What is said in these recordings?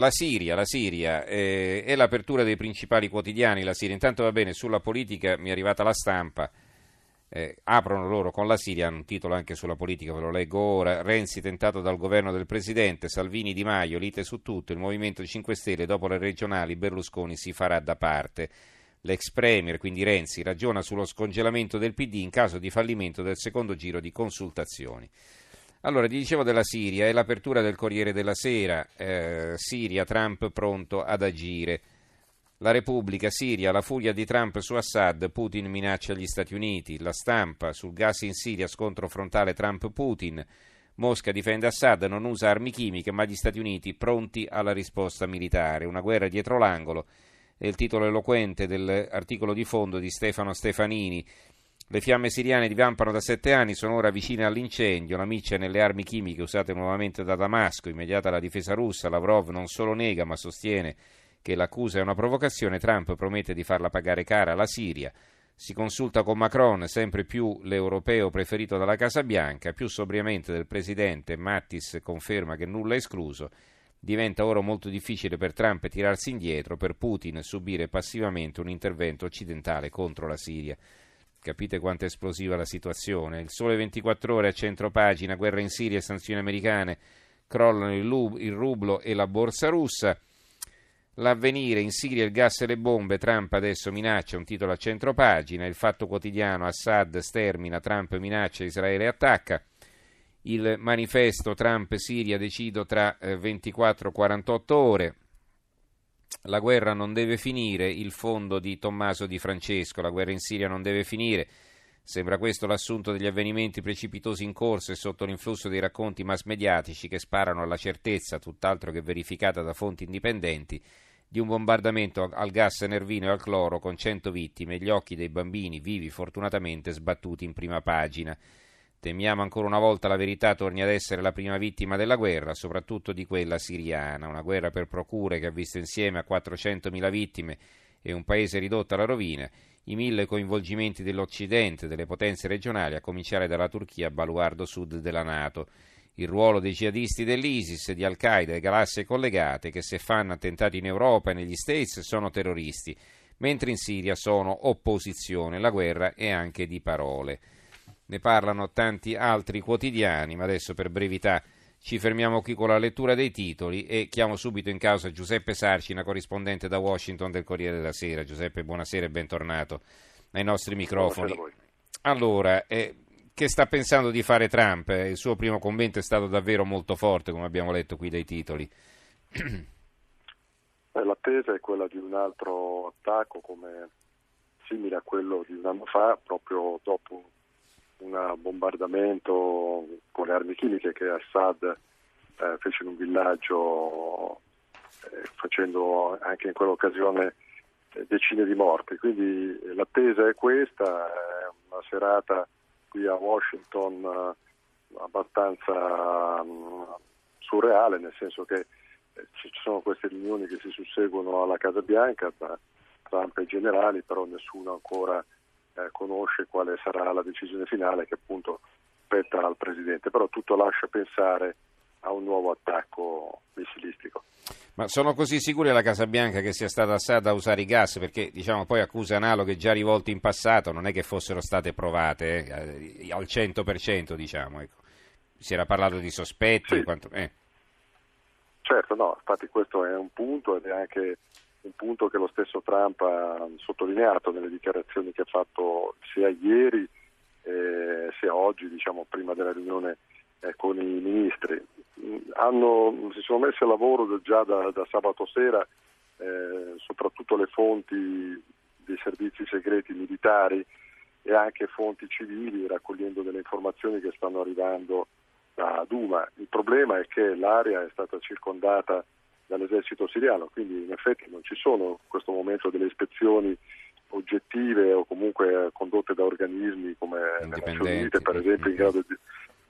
La Siria, la Siria eh, è l'apertura dei principali quotidiani, la Siria. Intanto va bene, sulla politica mi è arrivata la stampa, eh, aprono loro con la Siria, hanno un titolo anche sulla politica, ve lo leggo ora, Renzi tentato dal governo del Presidente, Salvini Di Maio, lite su tutto, il Movimento 5 Stelle dopo le regionali, Berlusconi si farà da parte. L'ex Premier, quindi Renzi, ragiona sullo scongelamento del PD in caso di fallimento del secondo giro di consultazioni. Allora, ti dicevo della Siria, è l'apertura del Corriere della Sera, eh, Siria, Trump pronto ad agire. La Repubblica, Siria, la furia di Trump su Assad, Putin minaccia gli Stati Uniti, la stampa, sul gas in Siria, scontro frontale Trump-Putin, Mosca difende Assad, non usa armi chimiche, ma gli Stati Uniti pronti alla risposta militare, una guerra dietro l'angolo, è il titolo eloquente dell'articolo di fondo di Stefano Stefanini, le fiamme siriane divampano da sette anni, sono ora vicine all'incendio, la miccia nelle armi chimiche usate nuovamente da Damasco, immediata la difesa russa, Lavrov non solo nega ma sostiene che l'accusa è una provocazione, Trump promette di farla pagare cara alla Siria, si consulta con Macron, sempre più l'europeo preferito dalla Casa Bianca, più sobriamente del presidente, Mattis conferma che nulla è escluso, diventa ora molto difficile per Trump tirarsi indietro, per Putin subire passivamente un intervento occidentale contro la Siria. Capite quanto è esplosiva la situazione. Il sole 24 ore a centro pagina, guerra in Siria sanzioni americane, crollano il, lub, il rublo e la borsa russa. L'avvenire in Siria, il gas e le bombe, Trump adesso minaccia, un titolo a centro pagina, il fatto quotidiano, Assad stermina, Trump minaccia, Israele attacca. Il manifesto Trump-Siria decido tra 24-48 eh, ore. La guerra non deve finire, il fondo di Tommaso Di Francesco, la guerra in Siria non deve finire. Sembra questo l'assunto degli avvenimenti precipitosi in corso e sotto l'influsso dei racconti mass mediatici che sparano alla certezza, tutt'altro che verificata da fonti indipendenti, di un bombardamento al gas nervino e al cloro con 100 vittime e gli occhi dei bambini vivi fortunatamente sbattuti in prima pagina. Temiamo ancora una volta la verità torni ad essere la prima vittima della guerra, soprattutto di quella siriana, una guerra per procure che ha visto insieme a 400.000 vittime e un paese ridotto alla rovina, i mille coinvolgimenti dell'Occidente, delle potenze regionali, a cominciare dalla Turchia, baluardo sud della Nato. Il ruolo dei jihadisti dell'ISIS, di Al-Qaeda e galassie collegate che se fanno attentati in Europa e negli States sono terroristi, mentre in Siria sono opposizione. La guerra è anche di parole ne parlano tanti altri quotidiani, ma adesso per brevità ci fermiamo qui con la lettura dei titoli e chiamo subito in causa Giuseppe Sarcina, corrispondente da Washington del Corriere della Sera. Giuseppe, buonasera e bentornato ai nostri microfoni. Allora, eh, che sta pensando di fare Trump? Il suo primo commento è stato davvero molto forte, come abbiamo letto qui dai titoli. L'attesa è quella di un altro attacco come simile a quello di un anno fa, proprio dopo un bombardamento con le armi chimiche che Assad eh, fece in un villaggio eh, facendo anche in quell'occasione eh, decine di morti. Quindi eh, l'attesa è questa, è una serata qui a Washington eh, abbastanza mh, surreale, nel senso che ci sono queste riunioni che si susseguono alla Casa Bianca tra Trump e i generali, però nessuno ancora eh, conosce quale sarà la decisione finale che appunto spetta al Presidente, però tutto lascia pensare a un nuovo attacco missilistico. Ma sono così sicuri alla Casa Bianca che sia stata Assad a usare i gas? Perché diciamo poi accuse analoghe già rivolte in passato non è che fossero state provate eh, al 100%, diciamo. Ecco. Si era parlato di sospetti. Sì. Quanto... Eh. Certo, no, infatti questo è un punto ed è anche un punto che lo stesso Trump ha sottolineato nelle dichiarazioni che ha fatto sia ieri eh, sia oggi, diciamo, prima della riunione eh, con i ministri. Hanno, si sono messi a lavoro già da, da sabato sera, eh, soprattutto le fonti dei servizi segreti militari e anche fonti civili, raccogliendo delle informazioni che stanno arrivando da Duma. Il problema è che l'area è stata circondata dall'esercito siriano, quindi in effetti non ci sono in questo momento delle ispezioni oggettive o comunque condotte da organismi come le Nazioni Unite per esempio in grado di,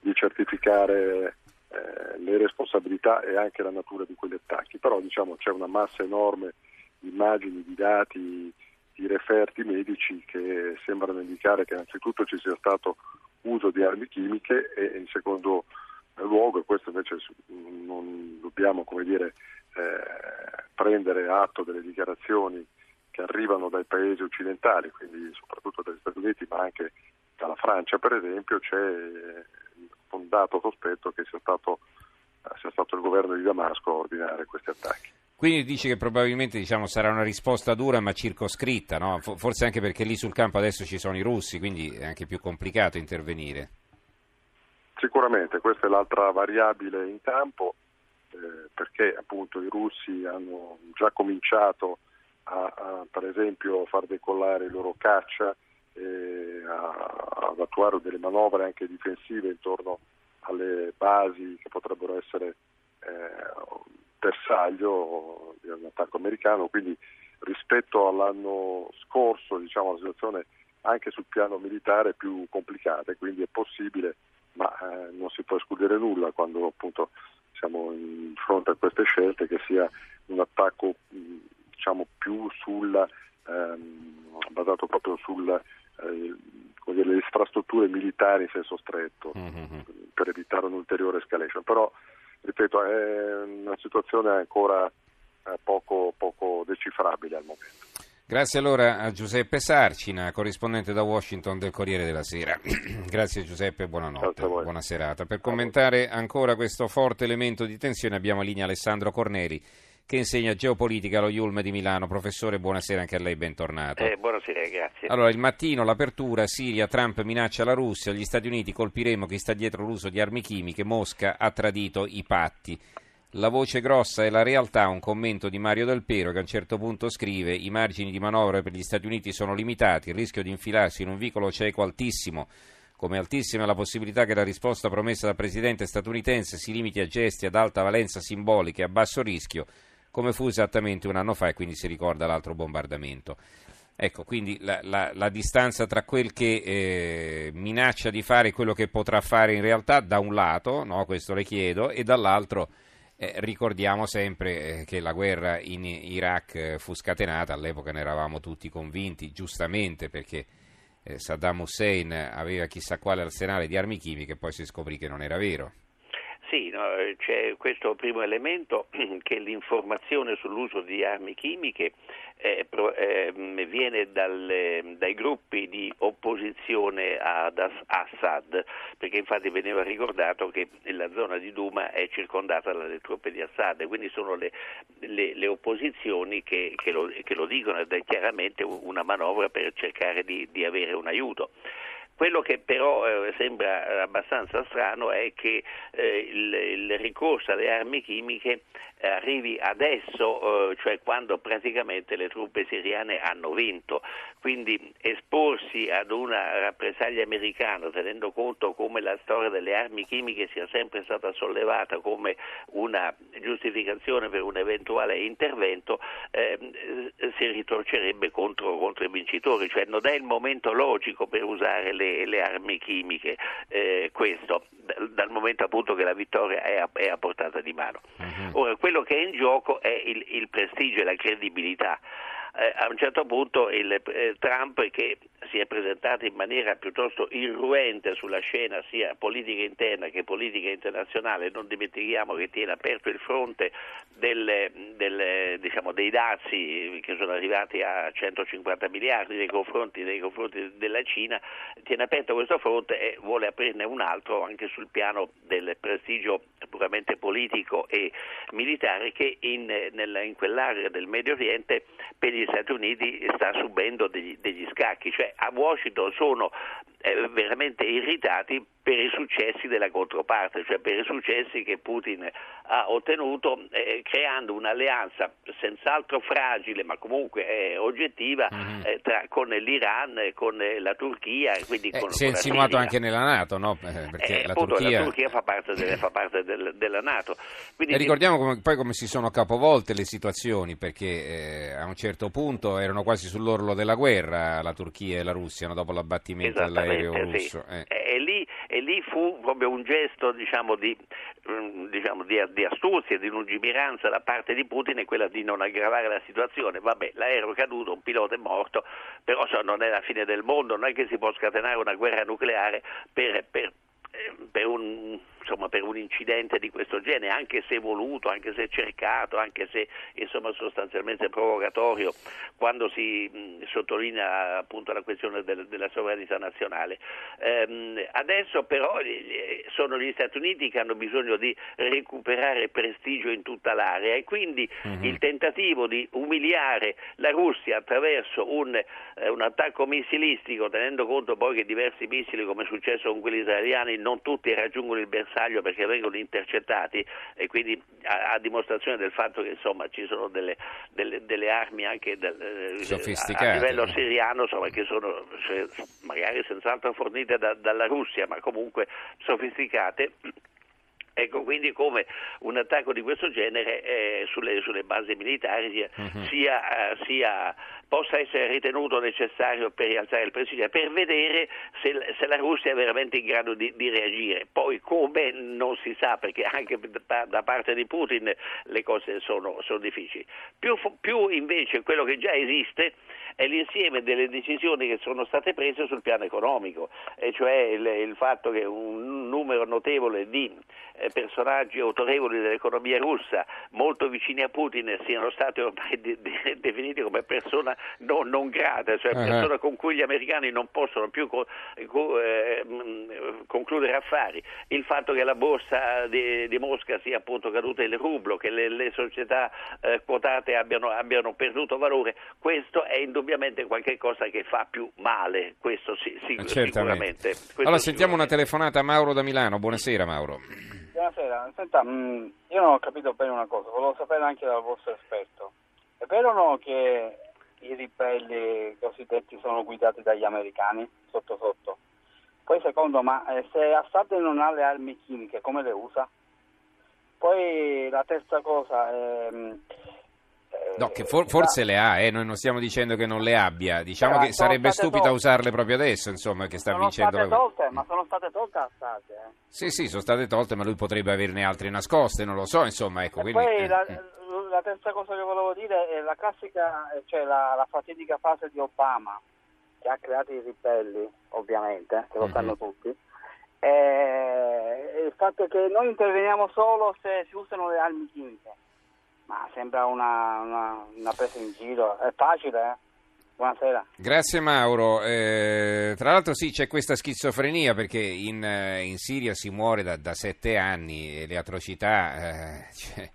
di certificare eh, le responsabilità e anche la natura di quegli attacchi, però diciamo c'è una massa enorme di immagini, di dati, di referti medici che sembrano indicare che innanzitutto ci sia stato uso di armi chimiche e in secondo luogo, e questo invece non dobbiamo come dire, eh, prendere atto delle dichiarazioni che arrivano dai paesi occidentali, quindi soprattutto dagli Stati Uniti, ma anche dalla Francia per esempio, c'è il fondato sospetto che sia stato, sia stato il governo di Damasco a ordinare questi attacchi. Quindi dice che probabilmente diciamo, sarà una risposta dura ma circoscritta, no? forse anche perché lì sul campo adesso ci sono i russi, quindi è anche più complicato intervenire. Sicuramente, questa è l'altra variabile in campo, eh, perché appunto i russi hanno già cominciato a, a per esempio far decollare i loro caccia e a, ad attuare delle manovre anche difensive intorno alle basi che potrebbero essere eh, bersaglio di un attacco americano, quindi rispetto all'anno scorso diciamo, la situazione anche sul piano militare è più complicata, quindi è possibile ma eh, non si può escludere nulla quando appunto siamo in fronte a queste scelte che sia un attacco diciamo, più sul, ehm, basato proprio sulle eh, infrastrutture militari in senso stretto mm-hmm. per evitare un'ulteriore escalation. Però, ripeto, è una situazione ancora eh, poco, poco decifrabile al momento. Grazie allora a Giuseppe Sarcina, corrispondente da Washington del Corriere della Sera. Grazie Giuseppe, buonanotte, buona serata. Per commentare ancora questo forte elemento di tensione abbiamo in linea Alessandro Corneri che insegna geopolitica allo Iulme di Milano. Professore, buonasera anche a lei, bentornato. Eh, buonasera, grazie. Allora, il mattino, l'apertura, Siria, Trump minaccia la Russia, gli Stati Uniti colpiremo chi sta dietro l'uso di armi chimiche, Mosca ha tradito i patti. La voce grossa è la realtà, un commento di Mario Del Pero che a un certo punto scrive i margini di manovra per gli Stati Uniti sono limitati, il rischio di infilarsi in un vicolo cieco altissimo, come altissima la possibilità che la risposta promessa dal Presidente statunitense si limiti a gesti ad alta valenza simbolica e a basso rischio, come fu esattamente un anno fa e quindi si ricorda l'altro bombardamento. Ecco, quindi la, la, la distanza tra quel che eh, minaccia di fare e quello che potrà fare in realtà, da un lato, no, questo le chiedo, e dall'altro eh, ricordiamo sempre eh, che la guerra in Iraq eh, fu scatenata, all'epoca ne eravamo tutti convinti, giustamente perché eh, Saddam Hussein aveva chissà quale arsenale di armi chimiche e poi si scoprì che non era vero. Sì, no, c'è questo primo elemento che l'informazione sull'uso di armi chimiche eh, pro, eh, viene dal, dai gruppi di opposizione ad Assad, perché infatti veniva ricordato che la zona di Duma è circondata dalle truppe di Assad, quindi sono le, le, le opposizioni che, che, lo, che, lo, dicono ed è chiaramente una manovra per cercare di, di avere un aiuto. Quello che però eh, sembra abbastanza strano è che eh, il, il, ricorso alle armi chimiche arrivi adesso, eh, cioè quando praticamente le truppe siriane hanno vinto. Quindi esporsi ad una rappresaglia americana, tenendo conto come la storia delle armi chimiche sia sempre stata sollevata come una giustificazione per un eventuale intervento, eh, si ritorcerebbe contro, contro, i vincitori, cioè non è il momento logico per usare le, le armi chimiche eh, questo, dal momento appunto che la vittoria è a, è a portata di mano. Uh-huh. Ora, quello che è in gioco è il, il prestigio e la credibilità. Eh, a un certo punto il, eh, Trump che si è presentato in maniera piuttosto irruente sulla scena sia politica interna che politica internazionale, non dimentichiamo che tiene aperto il fronte del, del, diciamo, dei dazi che sono arrivati a 150 miliardi nei confronti, nei confronti, della Cina, tiene aperto questo fronte e vuole aprirne un altro anche sul piano del prestigio puramente politico e militare che in, nella, in quell'area del Medio Oriente per gli Stati Uniti sta subendo degli, degli scacchi, cioè a Washington sono eh, veramente irritati per i successi della controparte, cioè per i successi che Putin ha ottenuto eh, creando un'alleanza senz'altro fragile ma comunque eh, oggettiva mm-hmm. eh, tra, con l'Iran, con la Turchia. Quindi eh, con, si è insinuato anche nella Nato, no? Eh, perché la, appunto, Turchia... la, Turchia... fa parte, delle, fa parte del, della Nato. Quindi, e ricordiamo come, poi come si sono capovolte le situazioni perché a un certo punto erano quasi sull'orlo della guerra la Turchia e la Russia no? dopo l'abbattimento dell'aereo russo. Sì. E lì e lì fu proprio un gesto diciamo, di, mm, diciamo, di, di, astuzia, di lungimiranza da parte di Putin e quella di non aggravare la situazione. Vabbè, l'aereo è caduto, un pilota è morto, però so, non è la fine del mondo, non è che si può scatenare una guerra nucleare per, per per un insomma, per un incidente di questo genere, anche se voluto, anche se cercato, anche se insomma, sostanzialmente provocatorio, quando si mh, sottolinea appunto la questione del, della sovranità nazionale. Ehm, adesso però eh, sono gli Stati Uniti che hanno bisogno di recuperare prestigio in tutta l'area e quindi uh-huh. il tentativo di umiliare la Russia attraverso un, eh, un attacco missilistico, tenendo conto poi che diversi missili, come è successo con quelli israeliani, non tutti raggiungono il bersaglio perché vengono intercettati e quindi a, a dimostrazione del fatto che insomma, ci sono delle, delle, delle armi anche del, eh, a, a, livello siriano insomma, che sono cioè, magari senz'altro fornite da, dalla Russia ma comunque sofisticate Ecco, quindi come un attacco di questo genere eh, sulle, sulle, basi militari sia, uh-huh. sia, uh, sia, possa essere ritenuto necessario per rialzare il prestigio, per vedere se, se, la Russia è veramente in grado di, di, reagire. Poi come non si sa, perché anche da, da parte di Putin le cose sono, sono difficili. Più, più invece quello che già esiste è l'insieme delle decisioni che sono state prese sul piano economico, e cioè il, il fatto che un numero notevole di eh, personaggi autorevoli dell'economia russa, molto vicini a Putin, siano stati ormai de- de- definiti come persona no, non grata, cioè uh-huh. persona con cui gli americani non possono più co- co- eh, concludere affari. Il fatto che la borsa di, di, Mosca sia appunto caduta il rublo, che le, le società eh, quotate abbiano, abbiano, perduto valore, questo è indubbiamente qualcosa che fa più male, questo sì, sì, sicuramente. Questo allora sentiamo una telefonata a Mauro da Milano, buonasera Mauro. Buonasera, senta, mh, mm, io non ho capito bene una cosa, volevo sapere anche dal vostro esperto. È vero o no che i ribelli cosiddetti sono guidati dagli americani, sotto sotto? Poi secondo, ma eh, se Assad non ha le armi chimiche, come le usa? Poi la terza cosa, ehm, No, che for- forse le ha, eh? noi non stiamo dicendo che non le abbia, diciamo eh, che sarebbe stupido tolte. usarle proprio adesso, insomma, che sta sono vincendo state tolte, ma sono state tolte a State, eh. Sì, sì, sono state tolte, ma lui potrebbe averne altre nascoste, non lo so, insomma, ecco. Quindi, poi eh, la, la, terza cosa che volevo dire è la classica, cioè la, la fatidica fase di Obama, che ha creato i ribelli, ovviamente, che lo mm-hmm. sanno tutti, e il fatto che noi interveniamo solo se si usano le armi chimiche. Ma sembra una, una, una presa in giro, è facile, eh? Buonasera. Grazie Mauro. Eh, tra l'altro sì, c'è questa schizofrenia perché in, eh, in Siria si muore da, da, sette anni e le atrocità... Eh, cioè,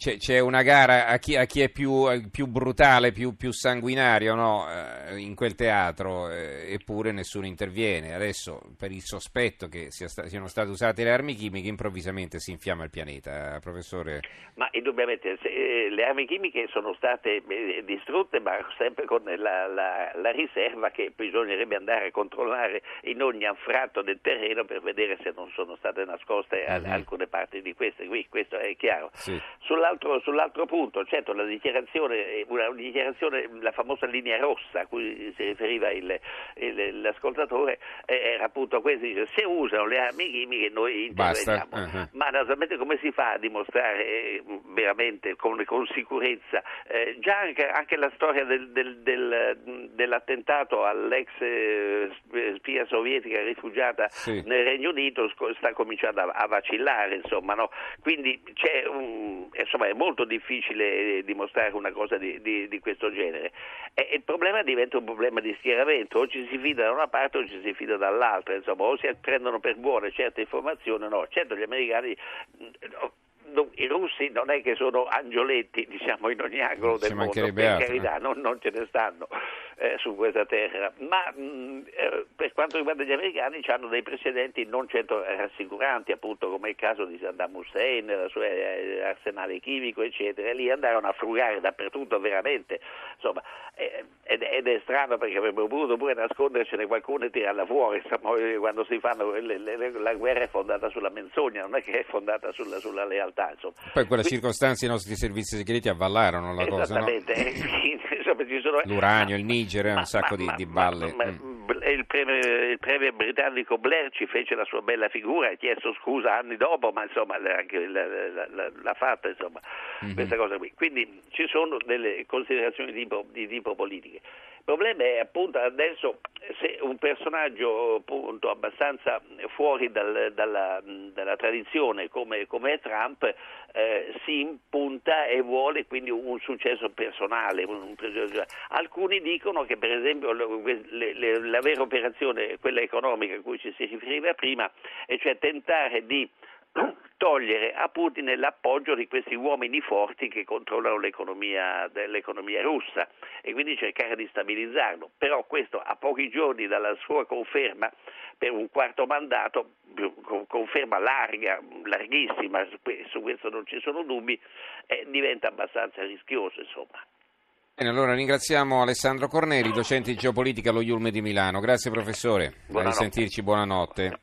c'è, c'è, una gara a chi, a chi è più, più, brutale, più, più sanguinario no? eh, in quel teatro, eh, eppure nessuno interviene. Adesso, per il sospetto che sia sta, siano state usate le armi chimiche, improvvisamente si infiamma il pianeta, professore. Ma indubbiamente se, eh, le armi chimiche sono state eh, distrutte, ma sempre con la, la, la, riserva che bisognerebbe andare a controllare in ogni anfratto del terreno per vedere se non sono state nascoste mm-hmm. alcune parti di queste. Qui, questo è chiaro. Sì. Sulla sull'altro, sull'altro, punto, certo, la dichiarazione, una dichiarazione, la famosa linea rossa a cui si riferiva il, il, l'ascoltatore, eh, era appunto questa, dice, se usano le armi chimiche noi interveniamo. Uh-huh. Ma naturalmente come si fa a dimostrare eh, veramente con, con sicurezza? Eh, già anche, anche, la storia del, del, del, dell'attentato all'ex eh, spia sovietica rifugiata sì. nel Regno Unito sta cominciando a, a vacillare, insomma, no? quindi c'è un, insomma, è molto difficile eh, dimostrare una cosa di, di, di questo genere. E il problema diventa un problema di schieramento, o ci si fida da una parte o ci si fida dall'altra, insomma, o si prendono per buone certe informazioni o no. Certo gli americani i russi non è che sono angioletti diciamo in ogni angolo del mondo per carità non, non, ce ne stanno eh, su questa terra ma mh, eh, per quanto riguarda gli americani hanno dei precedenti non certo rassicuranti appunto come il caso di Saddam Hussein il suo eh, arsenale chimico eccetera e lì andarono a frugare dappertutto veramente insomma eh, ed, ed, è strano perché avrebbero potuto pure nascondercene qualcuno e tirarla fuori insomma, quando si fanno le, le, la guerra è fondata sulla menzogna non è che è fondata sulla, sulla lealtà. Insomma. Poi in quella circostanza i nostri servizi segreti avvallarono la cosa, no? sono... L'uranio, il Niger, ma, un sacco ma, di, di, balle. Ma, mm. il, premier, il, premier, britannico Blair ci fece la sua bella figura, ha chiesto scusa anni dopo, ma insomma l'ha fatta insomma, mm-hmm. questa cosa qui. Quindi ci sono delle considerazioni di tipo, di tipo politiche. Il problema è appunto adesso se un personaggio appunto, abbastanza fuori dal, dalla, dalla, tradizione come, come Trump eh, si impunta e vuole quindi un, un successo personale. Un, un, alcuni dicono che per esempio le, le, la vera operazione, quella economica a cui ci si riferiva prima, e cioè tentare di togliere a Putin l'appoggio di questi uomini forti che controllano l'economia, l'economia russa e quindi cercare di stabilizzarlo. Però questo a pochi giorni dalla sua conferma per un quarto mandato, conferma larga, larghissima, su questo non ci sono dubbi, eh, diventa abbastanza rischioso insomma. Bene, allora ringraziamo Alessandro Corneli, docente di geopolitica allo Iulme di Milano. Grazie professore, buonanotte. a risentirci, buonanotte.